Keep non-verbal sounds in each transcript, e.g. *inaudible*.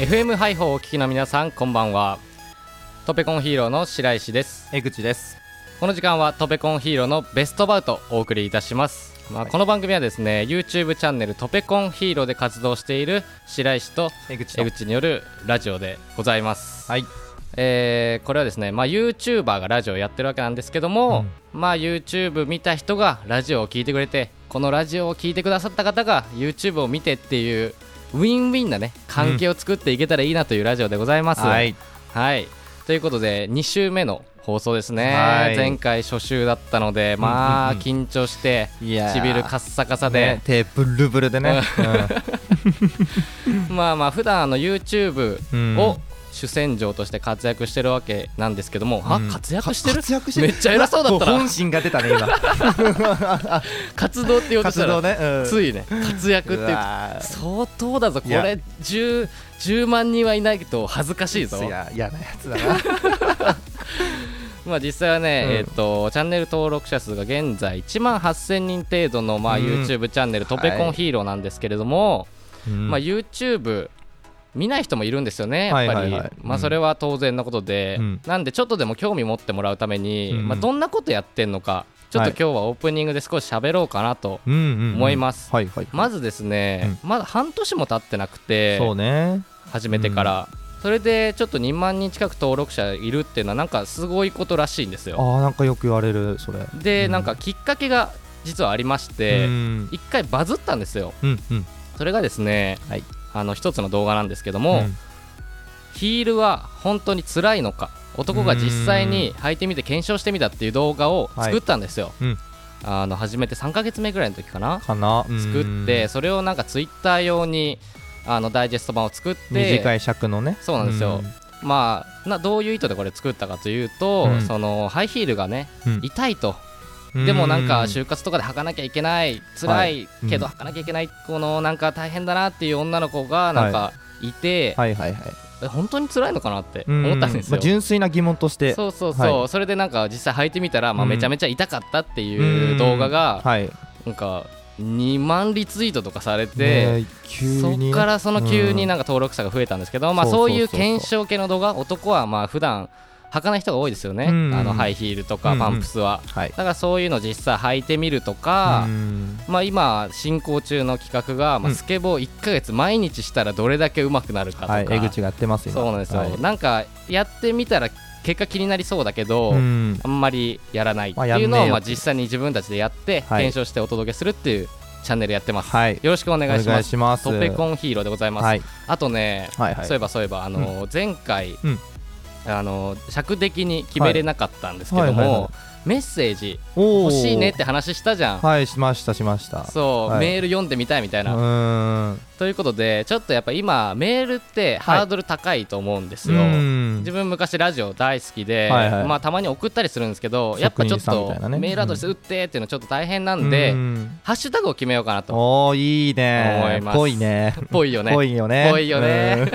FM ハイホーをお聞きの皆さんこんばんは。トペコンヒーローの白石です。江口です。この時間はトペコンヒーローのベストバウトをお送りいたします、まあ、この番組はですね YouTube チャンネルトペコンヒーローで活動している白石と江口と。江口によるラジオでございます、はい。えーこれはですね、まあ、YouTuber がラジオをやってるわけなんですけども、まあ、YouTube 見た人がラジオを聞いてくれてこのラジオを聞いてくださった方が YouTube を見てっていうウィンウィンなね関係を作っていけたらいいなというラジオでございます、はい。はい、ということで2週目の放送ですね、はい。前回初週だったのでまあうんうん。緊張して唇カッサカサで。ね、手ブルブルでね、*laughs* まあまあ普段あの YouTube うん。を主戦場として活躍してるわけなんですけども、あうん。活躍してる？活躍してる。めっちゃ偉そうだったな。本心が出たね今。*laughs* 活動って言おうとしたら、活動ね、うん。ついね活躍って相当だぞ。これ 10, 10万人はいないと恥ずかしいぞ。いや嫌なやつだな。*laughs* まあ実際はね、うん。えっ、とチャンネル登録者数が現在1万8000人程度のまあうん。YouTube チャンネル、トペコンヒーローなんですけれども、まあ YouTube 見ない人もいるんですよね、やっぱり、まあ、うんそれは当然のことで、うん。なんでちょっとでも興味持ってもらうために、うん。まあ、どんなことやってんのか、ちょっと今日はオープニングで少し喋ろうかなとうんうんうん。思いますまずですね、まだ半年も経ってなくて、そうね。始めてから、それでちょっと2万人近く登録者いるっていうのは、なんかすごいことらしいんですよ。ああなんかよく言われるそれ。で、うん。なんかきっかけが実はありまして、うん。一回バズったんですよ。うんうん。それがですね、はいあの一つの動画なんですけども、うん。ヒールは本当に辛いのか男が実際に履いてみて検証してみたっていう動画を作ったんですよ、うん。あの始めて3ヶ月目ぐらいの時かな？作ってそれをなんかツイッター用にあのダイジェスト版を作って短い尺のね。そうなんですよ。まあなどういう意図でこれ作ったかというと、うん。そのハイヒールがねうん。痛いとうんでもなんか就活とかで履かなきゃいけない辛いけどうん。履かなきゃいけないこのなんか大変だなっていう女の子がなんかい。て、はいはいはい。え本当に辛いのかなってうん。思ったんですよ。まあ純粋な疑問として。そうそうそう、はそれでなんか実際履いてみたら、まあ、うん。めちゃめちゃ痛かったっていう動画がはい。なんか2万リツイートとかされて、そにっからその急にななんか登録者が増えたんですけど、まあ、そうそいう検証系の動画男はまあ普段履かない人が多いですよね、うん。あのハイヒールとかうんパンプスは、はい。だからそういうの実際履いてみるとか、うん。まあ、今進行中の企画が、まあ、うん。スケボー1ヶ月毎日したらどれだけ上手くなるかとか、はい江口がやってますよそうなんですよ、はい。なんかやってみたら結果気になりそうだけど、うん。あんまりやらないっていうのを、まあ、実際に自分たちでやってはい。検証してお届けするっていうチャンネルやってます、はい。よろしくお願いします。いします。トペコンヒーローでございます、はい。あとね、はいはい。そういえばそういえばあの、前回、うんあの尺的に決めれなかったんですけども、はいはいはいはい。メッセージ欲しいねって話したじゃん、はいしましたしました。そう、はい。メール読んでみたいみたいな、ということでちょっとやっぱ今メールってハードル高いと思うんですよ、うん。自分昔ラジオ大好きで、はいはい。まあたまに送ったりするんですけどやっぱちょっとメールアドレス打ってっていうのちょっと大変なんで、うん。ハッシュタグを決めようかなと。おーいいね。ぽいね。*laughs* *laughs* ぽいよね。ぽいよね。ぽいよね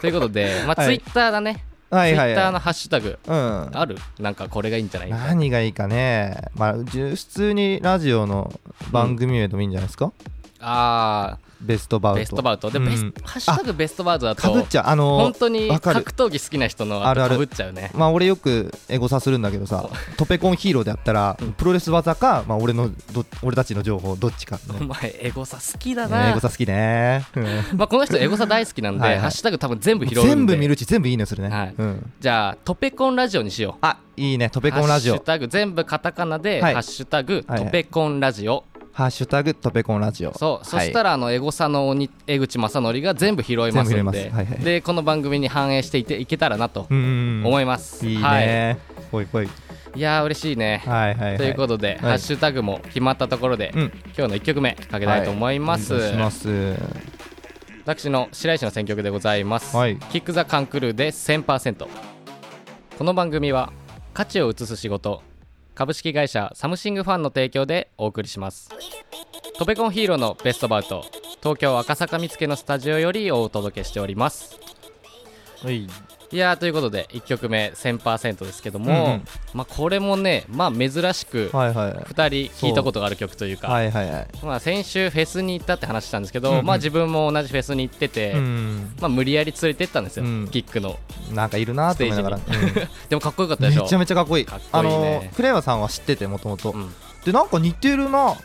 ということで、まあ、はい。ツイッターだね、うんはいはい。ツイッターのはハッシュタグいうん。ある。なんかこれがいいんじゃないか。何がいいかね。まあ普通にラジオの番組名でもいいんじゃないですか？あベストバウト。ーベストバウト。で、うん。ハッシュタグベストバウトだかぶっとちゃう。あの本当に格闘技好きな人のあるある。かぶっちゃうね。まあ俺よくエゴサするんだけどさトペコンヒーローでやったらうん。プロレス技かまあ俺のど俺たちの情報どっちか。おね前エゴサ好きだねな、エゴサ好きね。うん。*laughs* まあ、この人エゴサ大好きなんではいはい。ハッシュタグ多分全部拾うんで。全部見るうち全部いいねするね。はい。うん。じゃあトペコンラジオにしよう。あいいねトペコンラジオ。ハッシュタグ全部カタカナで、はい。ハッシュタグトペコンラジオ、ハッシュタグトペコンラジオ。そう、そはい。したらあのエゴサの鬼江口正則が全部拾いますん全部拾いでます。はいはいでこの番組に反映していていけたらなとうん思います、いいはい、ねぽいぽい。いやー嬉しいね、はいはいはい。ということで、ハッシュタグも決まったところで、うん。今日の1曲目かけたいと思います,、お願いします。私の白石の選曲でございます、はい。キック・ザ・カンクルーで1000%この番組は価値を移す仕事株式会社サムシングファンの提供でお送りします。トペコンヒーローのベストバウト東京赤坂見附のスタジオよりお届けしております。はい。いやーということで1曲目1000%ですけども、うんうん。まあ、これもね、まあ、珍しくはいはい。2人聞いたことがある曲というかはいはいはい。まあ、先週フェスに行ったって話したんですけど、うんうん。まあ、自分も同じフェスに行ってて、うんまあ、無理やり連れてったんですよ、うん。キックの。なんかいるなと思いながら、スうん。*laughs* でもかっこよかったでしょ。めちゃめちゃかっこいい。かっこいいね。あのクレアさんは知っててもともとうん。でなんか似てるな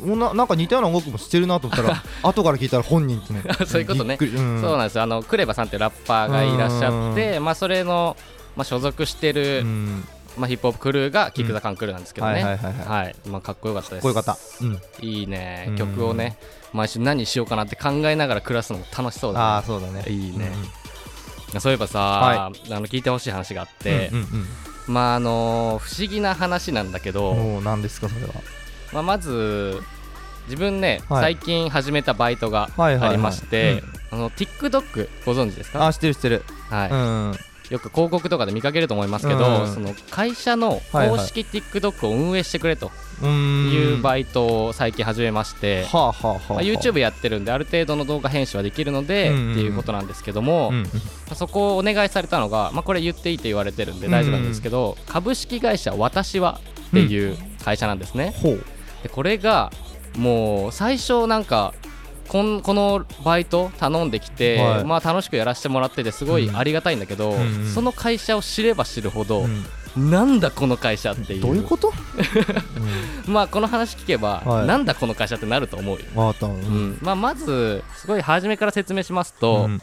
ななんか似たような音楽もしてるなと思ったら *laughs* 後から聞いたら本人ってね。*laughs* そういうことね。うん。そうなんですよ。あのクレバさんってラッパーがいらっしゃって、まあ、それの、まあ、所属してる、うん。まあ、ヒップホップクルーがキック・ザ・カンクルーなんですけどね、かっこよかったです。かっこよかった。うん。いいね。うん。曲をね毎週何しようかなって考えながら暮らすのも楽しそうああだそうだね。いいね。うんそういえばさ、はあの聞いてほしい話があって、まああの不思議な話なんだけうど、何ですかそれはまあ、まず自分ね、はい。最近始めたバイトがはいはいはい。ありまして、あの TikTok ご存知ですか、あ知ってる知ってる。はい。うんよく広告とかで見かけると思いますけど、うんその会社のはいはい。公式 TikTok を運営してくれとうーん。いうバイトを最近始めまして、はあはあはあまあ、YouTube やってるんである程度の動画編集はできるので、うんうんうん。っていうことなんですけども、まうんうん。あそこをお願いされたのが、まあ、これ言っていいって言われてるんで大丈夫なんですけど、株式会社私はっていう会社なんですね、ほうでこれがもう最初なんかこんこのバイト頼んできて、はい。まあ楽しくやらせてもらっててすごいありがたいんだけど、うんうん。うんその会社を知れば知るほど、うん。なんだこの会社っていう。どういうこと？*laughs* まあこの話聞けば、はい。なんだこの会社ってなると思うよ、わかった。ううん。んまあ、まずすごい初めから説明しますと、うん。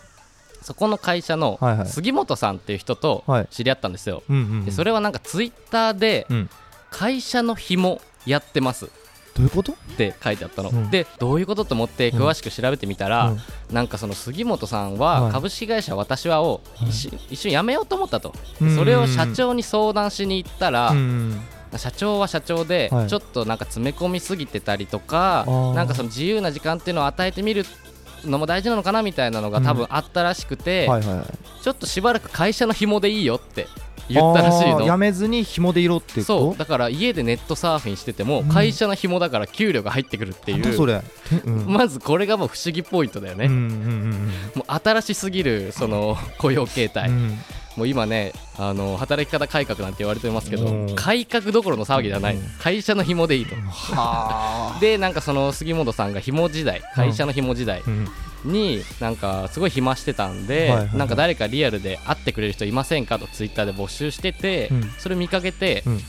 そこの会社の杉本さんっていう人とはい。知り合ったんですよ、うんうん。でそれはなんかツイッターでうん。会社の紐やってますどういうこと？って書いてあったの、うん。でどういうことと思って詳しく調べてみたら、うん。なんかその杉本さんははい。株式会社私はをはい。一瞬辞めようと思ったと、うん。それを社長に相談しに行ったら、うん。社長は社長ではい。ちょっとなんか詰め込みすぎてたりとか、なんかその自由な時間っていうのを与えてみるのも大事なのかなみたいなのが多分あったらしくて、はいはいはい。ちょっとしばらく会社の紐でいいよって言ったらしいあーやの。めずに紐でいろってそうだから家でネットサーフィンしててもうん。会社の紐だから給料が入ってくるっていう。うん。まずこれがもう不思議ポイントだよね、うんうんうん。もう新しすぎるその雇用形態、うんもう今ねあの働き方改革なんて言われてますけど、うん。改革どころの騒ぎじゃない、うん。会社の紐でいいと。はあ。でなんかその杉本さんが紐時代会社の紐時代うん。になんかすごい暇してたんで、なんか誰かリアルで会ってくれる人いませんかとツイッターで募集してて、うん。それ見かけて、うん。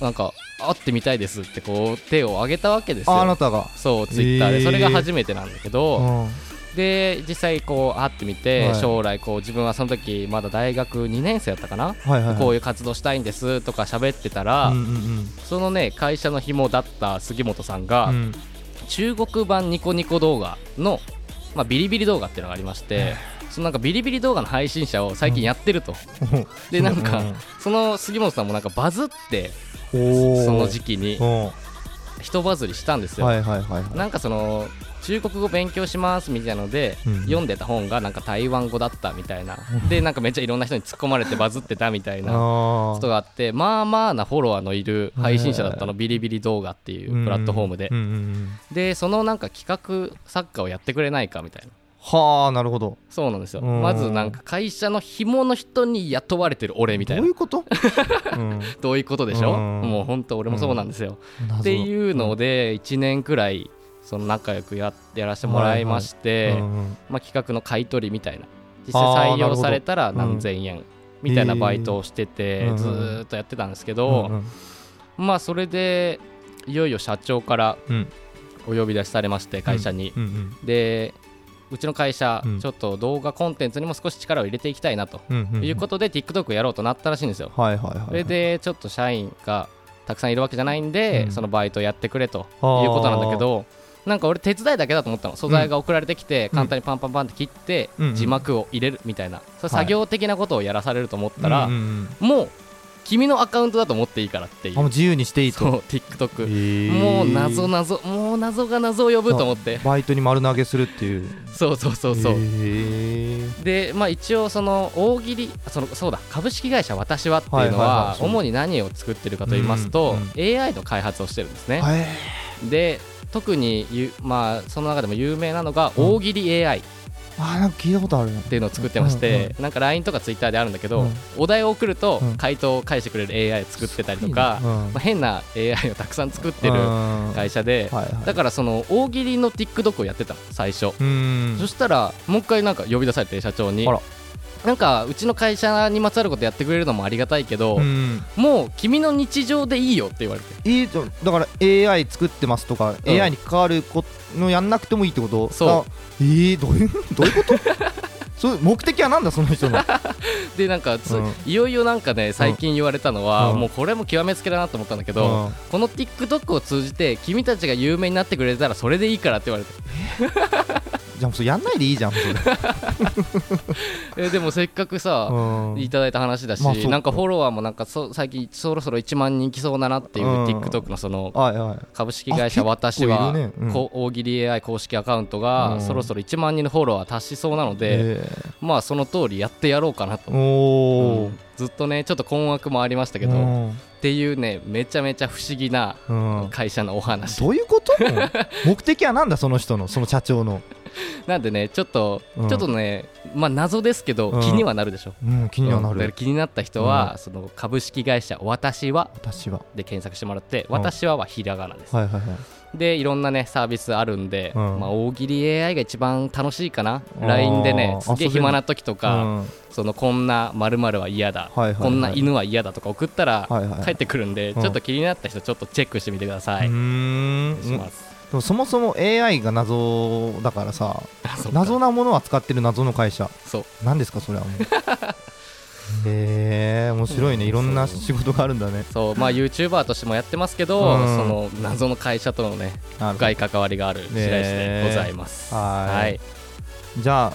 なんか会ってみたいですってこう手を挙げたわけですよ。ああなたが。そうツイッターで、それが初めてなんだけど、うんで実際こう会ってみて、はい。将来こう自分はその時まだ大学2年生だったかな、はいはいはい。こういう活動したいんですとか喋ってたら、うんうんそのね会社の紐だった杉本さんが、うん。うん中国版ニコニコ動画の、まあ、ビリビリ動画っていうのがありましてそのなんかビリビリ動画の配信者を最近やってると、でなんか、その杉本さんもなんかバズってその時期に。うん人バズりしたんですよ、はいはいはいはい。なんかその中国語勉強しますみたいなので、うん。読んでた本がなんか台湾語だったみたいな。でなんかめっちゃいろんな人に突っ込まれてバズってたみたいなあことがあってまあまあなフォロワーのいる配信者だったのビリビリ動画っていうプラットフォームで。でそのなんか企画作家をやってくれないかみたいなはあなるほど。そうなんですよ。うん。まずなんか会社の紐の人に雇われてる俺みたいな。どういうこと？*laughs* うん。どういうことでしょ？うん。もう本当俺もそうなんですよ。謎。っていうので1年くらいその仲良くややらせてもらいまして、うん。うんまあ、企画の買い取りみたいな。実際採用されたら何千円みたいなバイトをしてて、うんずーっとやってたんですけうど、んうんまあそれでいよいよ社長からうん。お呼び出しされまして会社に、うんうんでうちの会社、うん。ちょっと動画コンテンツにも少し力を入れていきたいなということで TikTok やろうとなったらしいんですよ。はいはいはいそれでちょっと社員がたくさんいるわけじゃないんで、うん。そのバイトやってくれということなんだけどなんか俺手伝いだけだと思ったの。素材が送られてきて、簡単にパンパンパンって切って、うん字幕を入れるみたいな、それはい作業的なことをやらされると思ったら、もう君のアカウントだと思っていいからっていう。もう自由にしていいと。そう TikTok、もう謎謎もう謎が謎を呼ぶと思って。バイトに丸投げするっていう。そうそうそうそう、でまあ一応その大喜利そのそうだ株式会社私はっていうのは主に何を作ってるかと言いますと、うん AI の開発をしてるんですね、へで特にゆまあその中でも有名なのがうん大喜利 AI っあーなんか聞いたことあるねっていうのを作ってまして、なんか LINE とか Twitter であるんだけど、うん。お題を送るとうん。回答を返してくれる AI 作ってたりとか、まあ、変な AI をたくさん作ってるうん。会社で、だからその大喜利の TikTok をやってたの最初、うん。そしたらもう一回なんか呼び出されて社長になんかうちの会社にまつわることやってくれるのもありがたいけど、うん。もう君の日常でいいよって言われていいだから AI 作ってますとか、うん。AI に関わるこのやんなくてもいいってことそう。あえー、どういうどういうこと？*laughs* そう目的はなんだその人の。*laughs* でなんかつ、うん。いよいよなんかね最近言われたのは、うん。もうこれも極めつけだなと思ったんだけど、うん。この TikTok を通じて君たちが有名になってくれたらそれでいいからって言われてじゃあもうそれやんないでいいじゃんそれ、*laughs* えでもせっかくさ、うん。いただいた話だし、まあなんかフォロワーもなんかそ最近そろそろ1万人来そうだなっていううん。TikTok のそのはいはい。株式会社あ私は、ねうん。こ大喜利 AI 公式アカウントうん。がそろそろ1万人のフォロワー達しそうなので、え。まあその通りやってやろうかなと。うん。ずっとねちょっと困惑もありましたけど、うん。っていうねめちゃめちゃ不思議なうん。会社のお話、どういうこと *laughs* 目的はなんだその人のその社長の、*laughs* なんでねちょっと、うん。ちょっとねまあ謎ですけど、うん。気にはなるでしょ。うん、気にはなる。気になった人は、その株式会社私は私は。で検索してもらって、うん私ははひらがなです、はいはいはい。でいろんなねサービスあるんで、うん。まあ、大喜利 AI が一番楽しいかな。LINE でねすげえ暇な時とか、うん。そのこんな〇〇は嫌だ、はいはいはい。こんな犬は嫌だとか送ったら、はいはい帰ってくるんで、うん。ちょっと気になった人ちょっとチェックしてみてください、お願いしますでもそもそも AI が謎だからさ謎なものを扱ってる謎の会社。そう。何ですかそれはもう。*laughs* へえ面白いね。いろんな仕事があるんだね。そう。まあ YouTuber としてもやってますけど、うん。その謎の会社とのね深い関わりがある白石でございます、はい。はい。じゃあ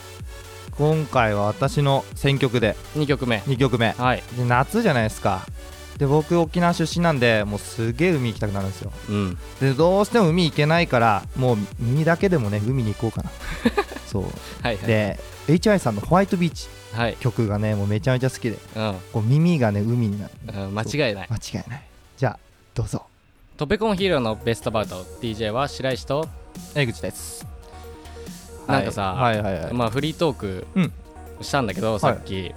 今回は私の選曲で。2曲目。2曲目。はい。で夏じゃないですかで僕沖縄出身なんでもうすげえ海行きたくなるんですよ。うん。でどうしても海行けないからもう耳だけでもね海に行こうかな。*laughs* そう。はいはい。で HY さんの「ホワイトビーチ。はい」曲がねもうめちゃめちゃ好きで。うん。こう耳がね海になる。うん間違いない。間違いない。じゃあどうぞ。トペコンヒーローのベストバウト。DJ は白石と江口です。なんかさはいはいはい、はいまあフリートークうん。したんだけどさっき。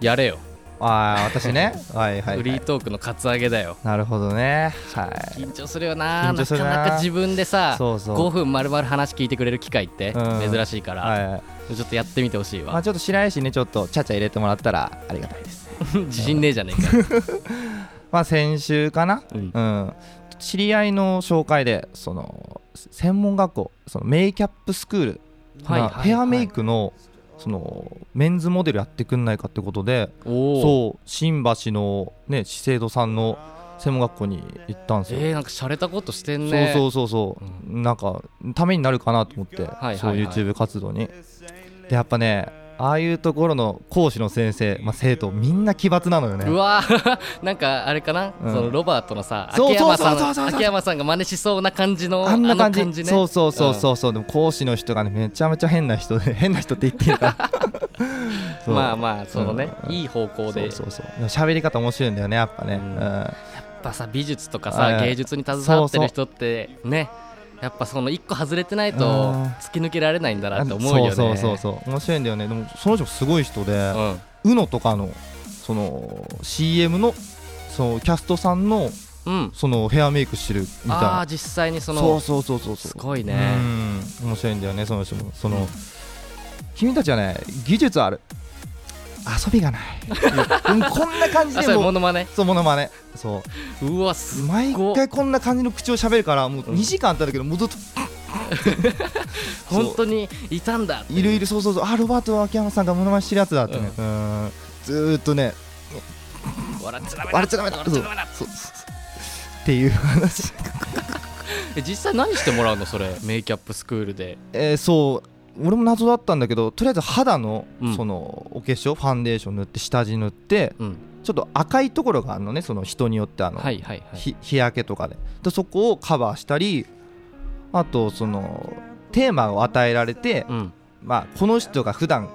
やれよああ私ね。*laughs* はいはい、はい、フリートークのカツアゲだよ。なるほどね。はい。緊張するよな。な。なかなか自分でさそうそう。5分丸々話聞いてくれる機会ってうん。珍しいから、はいはい。ちょっとやってみてほしいわ。まあちょっと白石にちょっとちゃちゃ入れてもらったらありがたいです。*laughs* 自信ねえじゃねえか *laughs* まあ先週かな。うん。うん。知り合いの紹介でその専門学校そのメイキャップスクールはいはいがヘアメイクのそのメンズモデルやってくんないかってことでそう新橋のね資生堂さんの専門学校に行ったんですよ。えー、なんか洒落たことしてんね。そうそうそうそう、なんかためになるかなと思って、はいはい。そう YouTube 活動に。でやっぱねああいうところの講師の先生、まあ、生徒みんな奇抜なのよね。うわー *laughs* なんかあれかな、うん。そのロバートのさ秋山さん秋山さんが真似しそうな感じのあんな感じ。あのね。そうそうそうそうそう、でも講師の人がねめちゃめちゃ変な人で *laughs* 変な人って言っていいのかな *laughs* そう。まあまあそのね、うん。いい方向で。そうそうそう。喋り方面白いんだよねやっぱね、うん。うん。やっぱさ美術とかさはい芸術に携わってる人ってねやっぱその一個外れてないとうん。突き抜けられないんだなって思うよね。そうそうそうそう。面白いんだよね。でもその人すごい人で、うん。UNO とかのその CM のそのキャストさんのうん。そのヘアメイクしてるみたいあな。あ実際にそのそうそうそうそうそう。すごいね。うん。面白いんだよねその人も。その、うん君たちはね技術ある遊びがない。うんこんな感じでもうモノマネ。そうモノマネ。そう。うわすっ毎ご回こんな感じの口を喋るからもううん。2時間あったんだけどもうずっと *laughs* 本当にいたんだ。いるいるそうそうそう。あロバート秋山さんがモノマネしてるやつだってね、うん。ずーっとね笑っちゃダメだ。笑っちゃダメだ。笑っちゃダメだっていう話。*laughs* え実際何してもらうのそれ？メイキャップスクールで。えーそう俺も謎だったんだけどとりあえず肌のうん。そのお化粧ファンデーション塗って下地塗ってうん。ちょっと赤いところがあるのねその人によってあの、日焼けとかで。でそこをカバーしたりあとそのテーマを与えられて、うん。まあ、この人が普段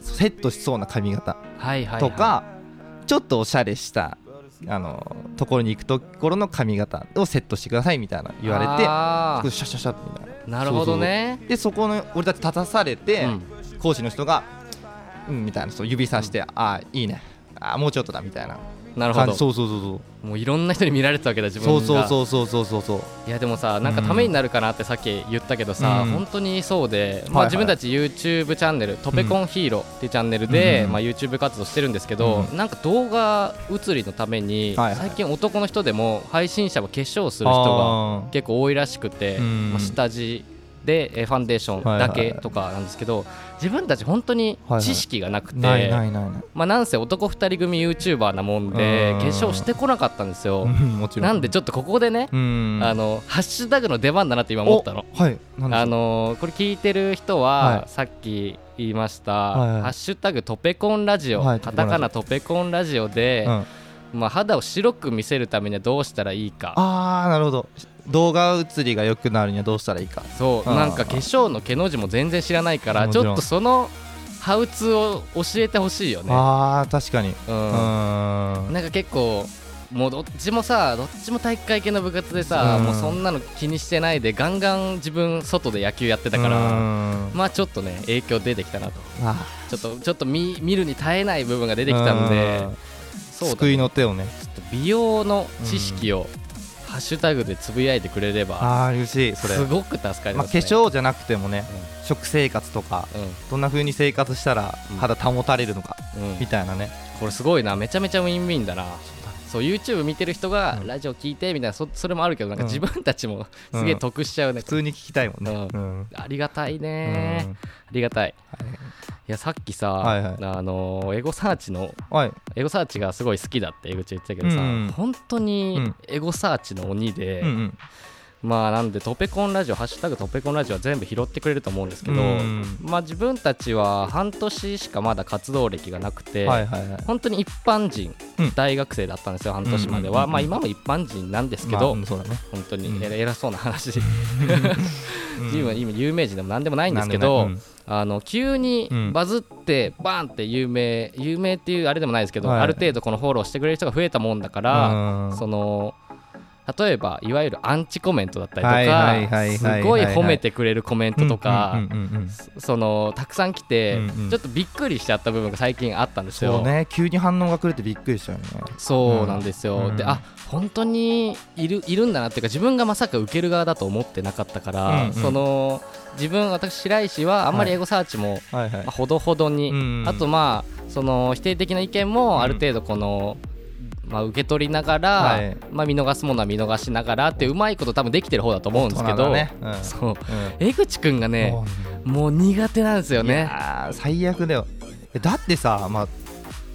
セットしそうな髪型はいはいはい。とか、ちょっとおしゃれしたあのところに行くところの髪型をセットしてくださいみたいな言われてシャシャシャみたいななるほどね。でそこの俺たち立たされて、うん。講師の人が「うん」みたいなそう指さして「ああいいね。ああもうちょっとだ」みたいななるほど。そうそうそうそう。もういろんな人に見られてたわけだ自分が。そうそうそうそうそうそうそう。いやでもさなんかためになるかなってさっき言ったけどさ、うん。本当にそうで、まあ、自分たち YouTube チャンネル「トペコンヒーロー」っていうチャンネルで、うん。まあ、YouTube 活動してるんですけど、なんか動画映りのために、最近男の人でも配信者は化粧する人が結構多いらしくて、うん。まあ、下地でえーファンデーションだけとかなんですけど、自分たち本当に知識がなくて、まあ、なんせ男2人組 YouTuber なもんでうん。化粧してこなかったんですよ。う。んもちろん。なんでちょっとここでね、うん。あのハッシュタグの出番だなって今思ったの。おはい。あのーこれ聞いてる人は、はい。さっき言いました、はいはい。ハッシュタグトペコンラジオ、はいカタカナトペコンラジオで、うん。まあ、肌を白く見せるためにはどうしたらいいか。ああなるほど動画映りが良くなるにはどうしたらいいか。そうなんか化粧の毛の字も全然知らないからもちょっとそのハウツーを教えてほしいよね。ああ確かに。ううん。んなんか結構もうどっちもさどっちも体育会系の部活でさ、うん。もうそんなの気にしてないでガンガン自分外で野球やってたから、うん。まあちょっとね影響出てきたなと。あちょっとちょっと見見るに耐えない部分が出てきたんで。うん。そうだ救いの手をね。ちょっと美容の知識を、ハッシュタグでつぶやいてくれればああ嬉しいそれ。すごく助かりまあ、化ます、ね粧じゃなくてもね、食生活とかうん。どんな風に生活したらうん。肌保たれるのか、うんうん。みたいなね。これすごいな。めちゃめちゃウィンウィンだなそう YouTube 見てる人がうん。ラジオ聞いてみたいなそそれもあるけどなんかうん。自分たちもすげえ得しちゃうね。普、通に聞きたいもんね、ううん。ありがたいね、ありがたい。い。やさっきさ、はいはい。あのエゴサーチのはい。エゴサーチがすごい好きだって江口言ってたけどさ、うん。本当にうん。エゴサーチの鬼で、うんうんまあなんでトペコンラジオハッシュタグトペコンラジオは全部拾ってくれると思うんですけど、うん。まあ自分たちは半年しかまだ活動歴がなくて、本当に一般人、うん。大学生だったんですよ半年までは、まあ今も一般人なんですけまあど、うんそうだね。本当にうん。偉偉そうな話。*laughs* 自分は今有名人でも何でもないんですけど、あの急にうん。バズってバーンって有名有名っていうあれでもないですけど、はい。ある程度このフォローしてくれる人が増えたもんだから、うん。その例えばいわゆるアンチコメントだったりとかすごい褒めてくれるコメントとかうんうんうんうんそのたくさん来て、うんうん。ちょっとびっくりしちゃった部分が最近あったんですよ。そうね。急に反応が来るってびっくりしたよね。そうなんですよ、うん。であ本当にいるいるんだなっていうか自分がまさか受ける側だと思ってなかったから、うんうん。その自分私白石はあんまりエゴサーチも、はいはい。まあ、ほどほどに、うんうん。あとまあその否定的な意見もある程度この、まあ、受け取りながら、はい。まあ、見逃すものは見逃しながらってうまいこと多分できてる方だと思うんですけど、ねうんそう。うん。江口くんがねもう苦手なんですよいね。最悪だよ。えだってさまあ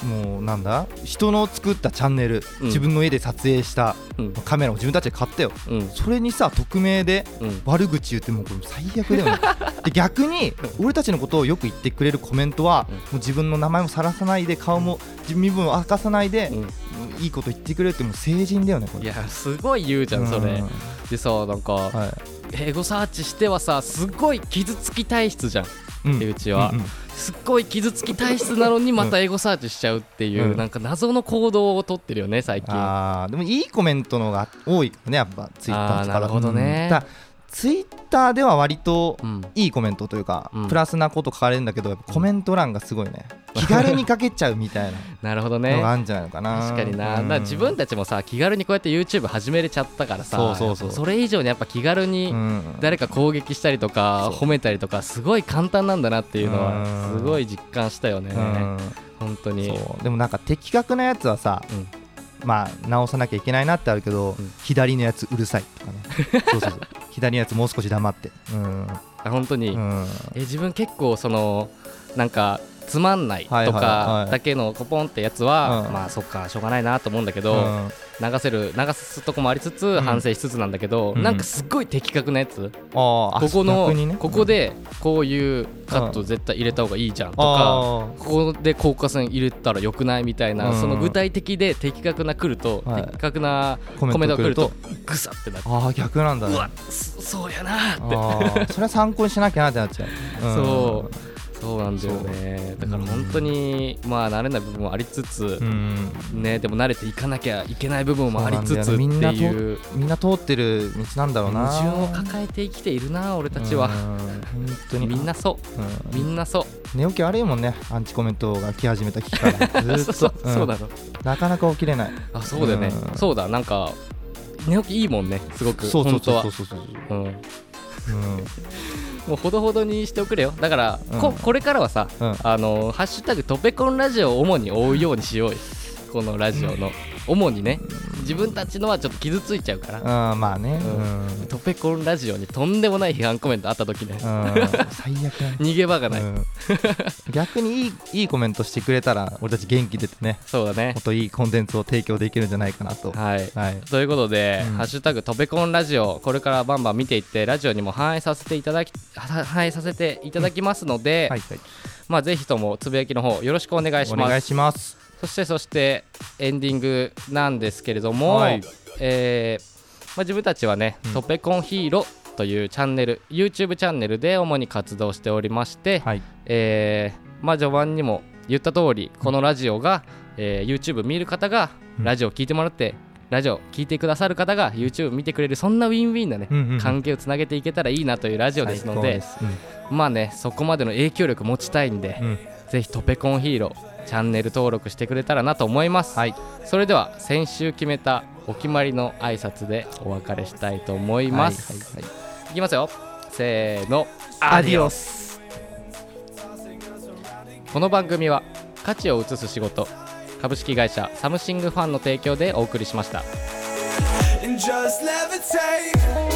もうなんだ？人の作ったチャンネル、うん。自分の家で撮影したうん。カメラを自分たちで買ったよ。うん。それにさ匿名でうん。悪口言ってもうこれ最悪だよね。*laughs* で逆に俺たちのことをよく言ってくれるコメントは、うん。もう自分の名前もさらさないで顔も身分を明かさないで、うんいいこと言ってくれるってもう成人だよねこれ。いやすごい言うじゃんそれ。うん。でさなんかはい。エゴサーチしてはさすごい傷つき体質じゃんうん。手口は。うんうん。すっごい傷つき体質なのにまたエゴサーチしちゃうっていう、うん。なんか謎の行動をとってるよね最近。あーでもいいコメントの方が多いねやっぱツイッターとかなるほどね。うん。だツイッターでは割とうん。いいコメントというか、うん。プラスなこと書かれるんだけどコメント欄がすごいね。気軽に書けちゃうみたいな *laughs* るほどなのねがあるんじゃないのかな。確かにな、うん。だから自分たちもさ気軽にこうやって YouTube 始めれちゃったからさそうそうそう。それ以上にやっぱ気軽にうん。誰か攻撃したりとかそう。褒めたりとかすごい簡単なんだなっていうのはうん。すごい実感したよね。うん。本当に。でもなんか的確なやつはさ、うんまあ直さなきゃいけないなってあるけど、うん。左のやつうるさいとかね。*laughs* そうそうそう。左のやつもう少し黙って。うん、あ本当に、うん、え自分結構そのなんかつまんないとかいだけのコポンってやつは、うん。まあそっかしょうがないなと思うんだけど、うん。流せる流すとこもありつつ、ん。反省しつつなんだけど、うん。なんかすっごい的確なやつ、ここの、ここでこういうカット絶対入れた方がいいじゃんとか、あここで効果線入れたらよくないみたいな、うん。その具体的で的確な来ると、はい。的確なーコメントが来るとント来ると。グサってなって、あー逆なんだね。うわそそうやなーって。それは参考にしなきゃなってなっちゃう、うん。そうそうなんだよね。だから本当にまあ慣れない部分もありつつ、うん。ねでも慣れていかなきゃいけない部分もありつつみんないう。みんな通ってる道なんだろうな。矛盾を抱えて生きているな俺たちは。うん本当に。みんなそう。うん。みんなそう。寝起き悪いもんね。アンチコメントが来始めた日からずっと。そうだろなかなか起きれない。あそうだよね。うん。そうだ。なんか寝起きいいもんねすごく。そうそうそうそうそう。そううんうんもうほどほどにしておくれよ。だから、うん。ここれからはさ、うん。あのハッシュタグトペコンラジオを主に追うようにしようよ。このラジオの。主にね自分たちのはちょっと傷ついちゃうから。あーまあね。うトペコンラジオにとんでもない批判コメントあった時ね。最悪逃げ場がない、うん。逆にいいいいコメントしてくれたら俺たち元気出てね。そうだね。もっといいコンテンツを提供できるんじゃないかなと。はい。はい。ということで、うん。ハッシュタグトペコンラジオこれからバンバン見ていってラジオにも反映させていただきは反映させていただきますので、はいはい。まあぜひともつぶやきの方よろしくお願いします。お願いしますそしてそしてエンディングなんですけれども、はい。えーまあ、自分たちはね、うん。トペコンヒーローというチャンネル YouTube チャンネルで主に活動しておりまして、はい。えーまあ、序盤にも言った通りこのラジオが、えー YouTube 見る方がうん。ラジオを聞いてもらって、ラジオ聞いてくださる方が YouTube 見てくれるそんなウィンウィンなね、うんうんうん。関係をつなげていけたらいいなというラジオですので最高まあねそこまでの影響力持ちたいんで、うんうん。ぜひトペコンヒーローチャンネル登録してくれたらなと思います、はい。それでは先週決めたお決まりの挨拶でお別れしたいと思います、はいはいい。きますよ。せーの。アディオス。この番組は価値を移す仕事。株式会社サムシングファンの提供でお送りしました。And just levitate.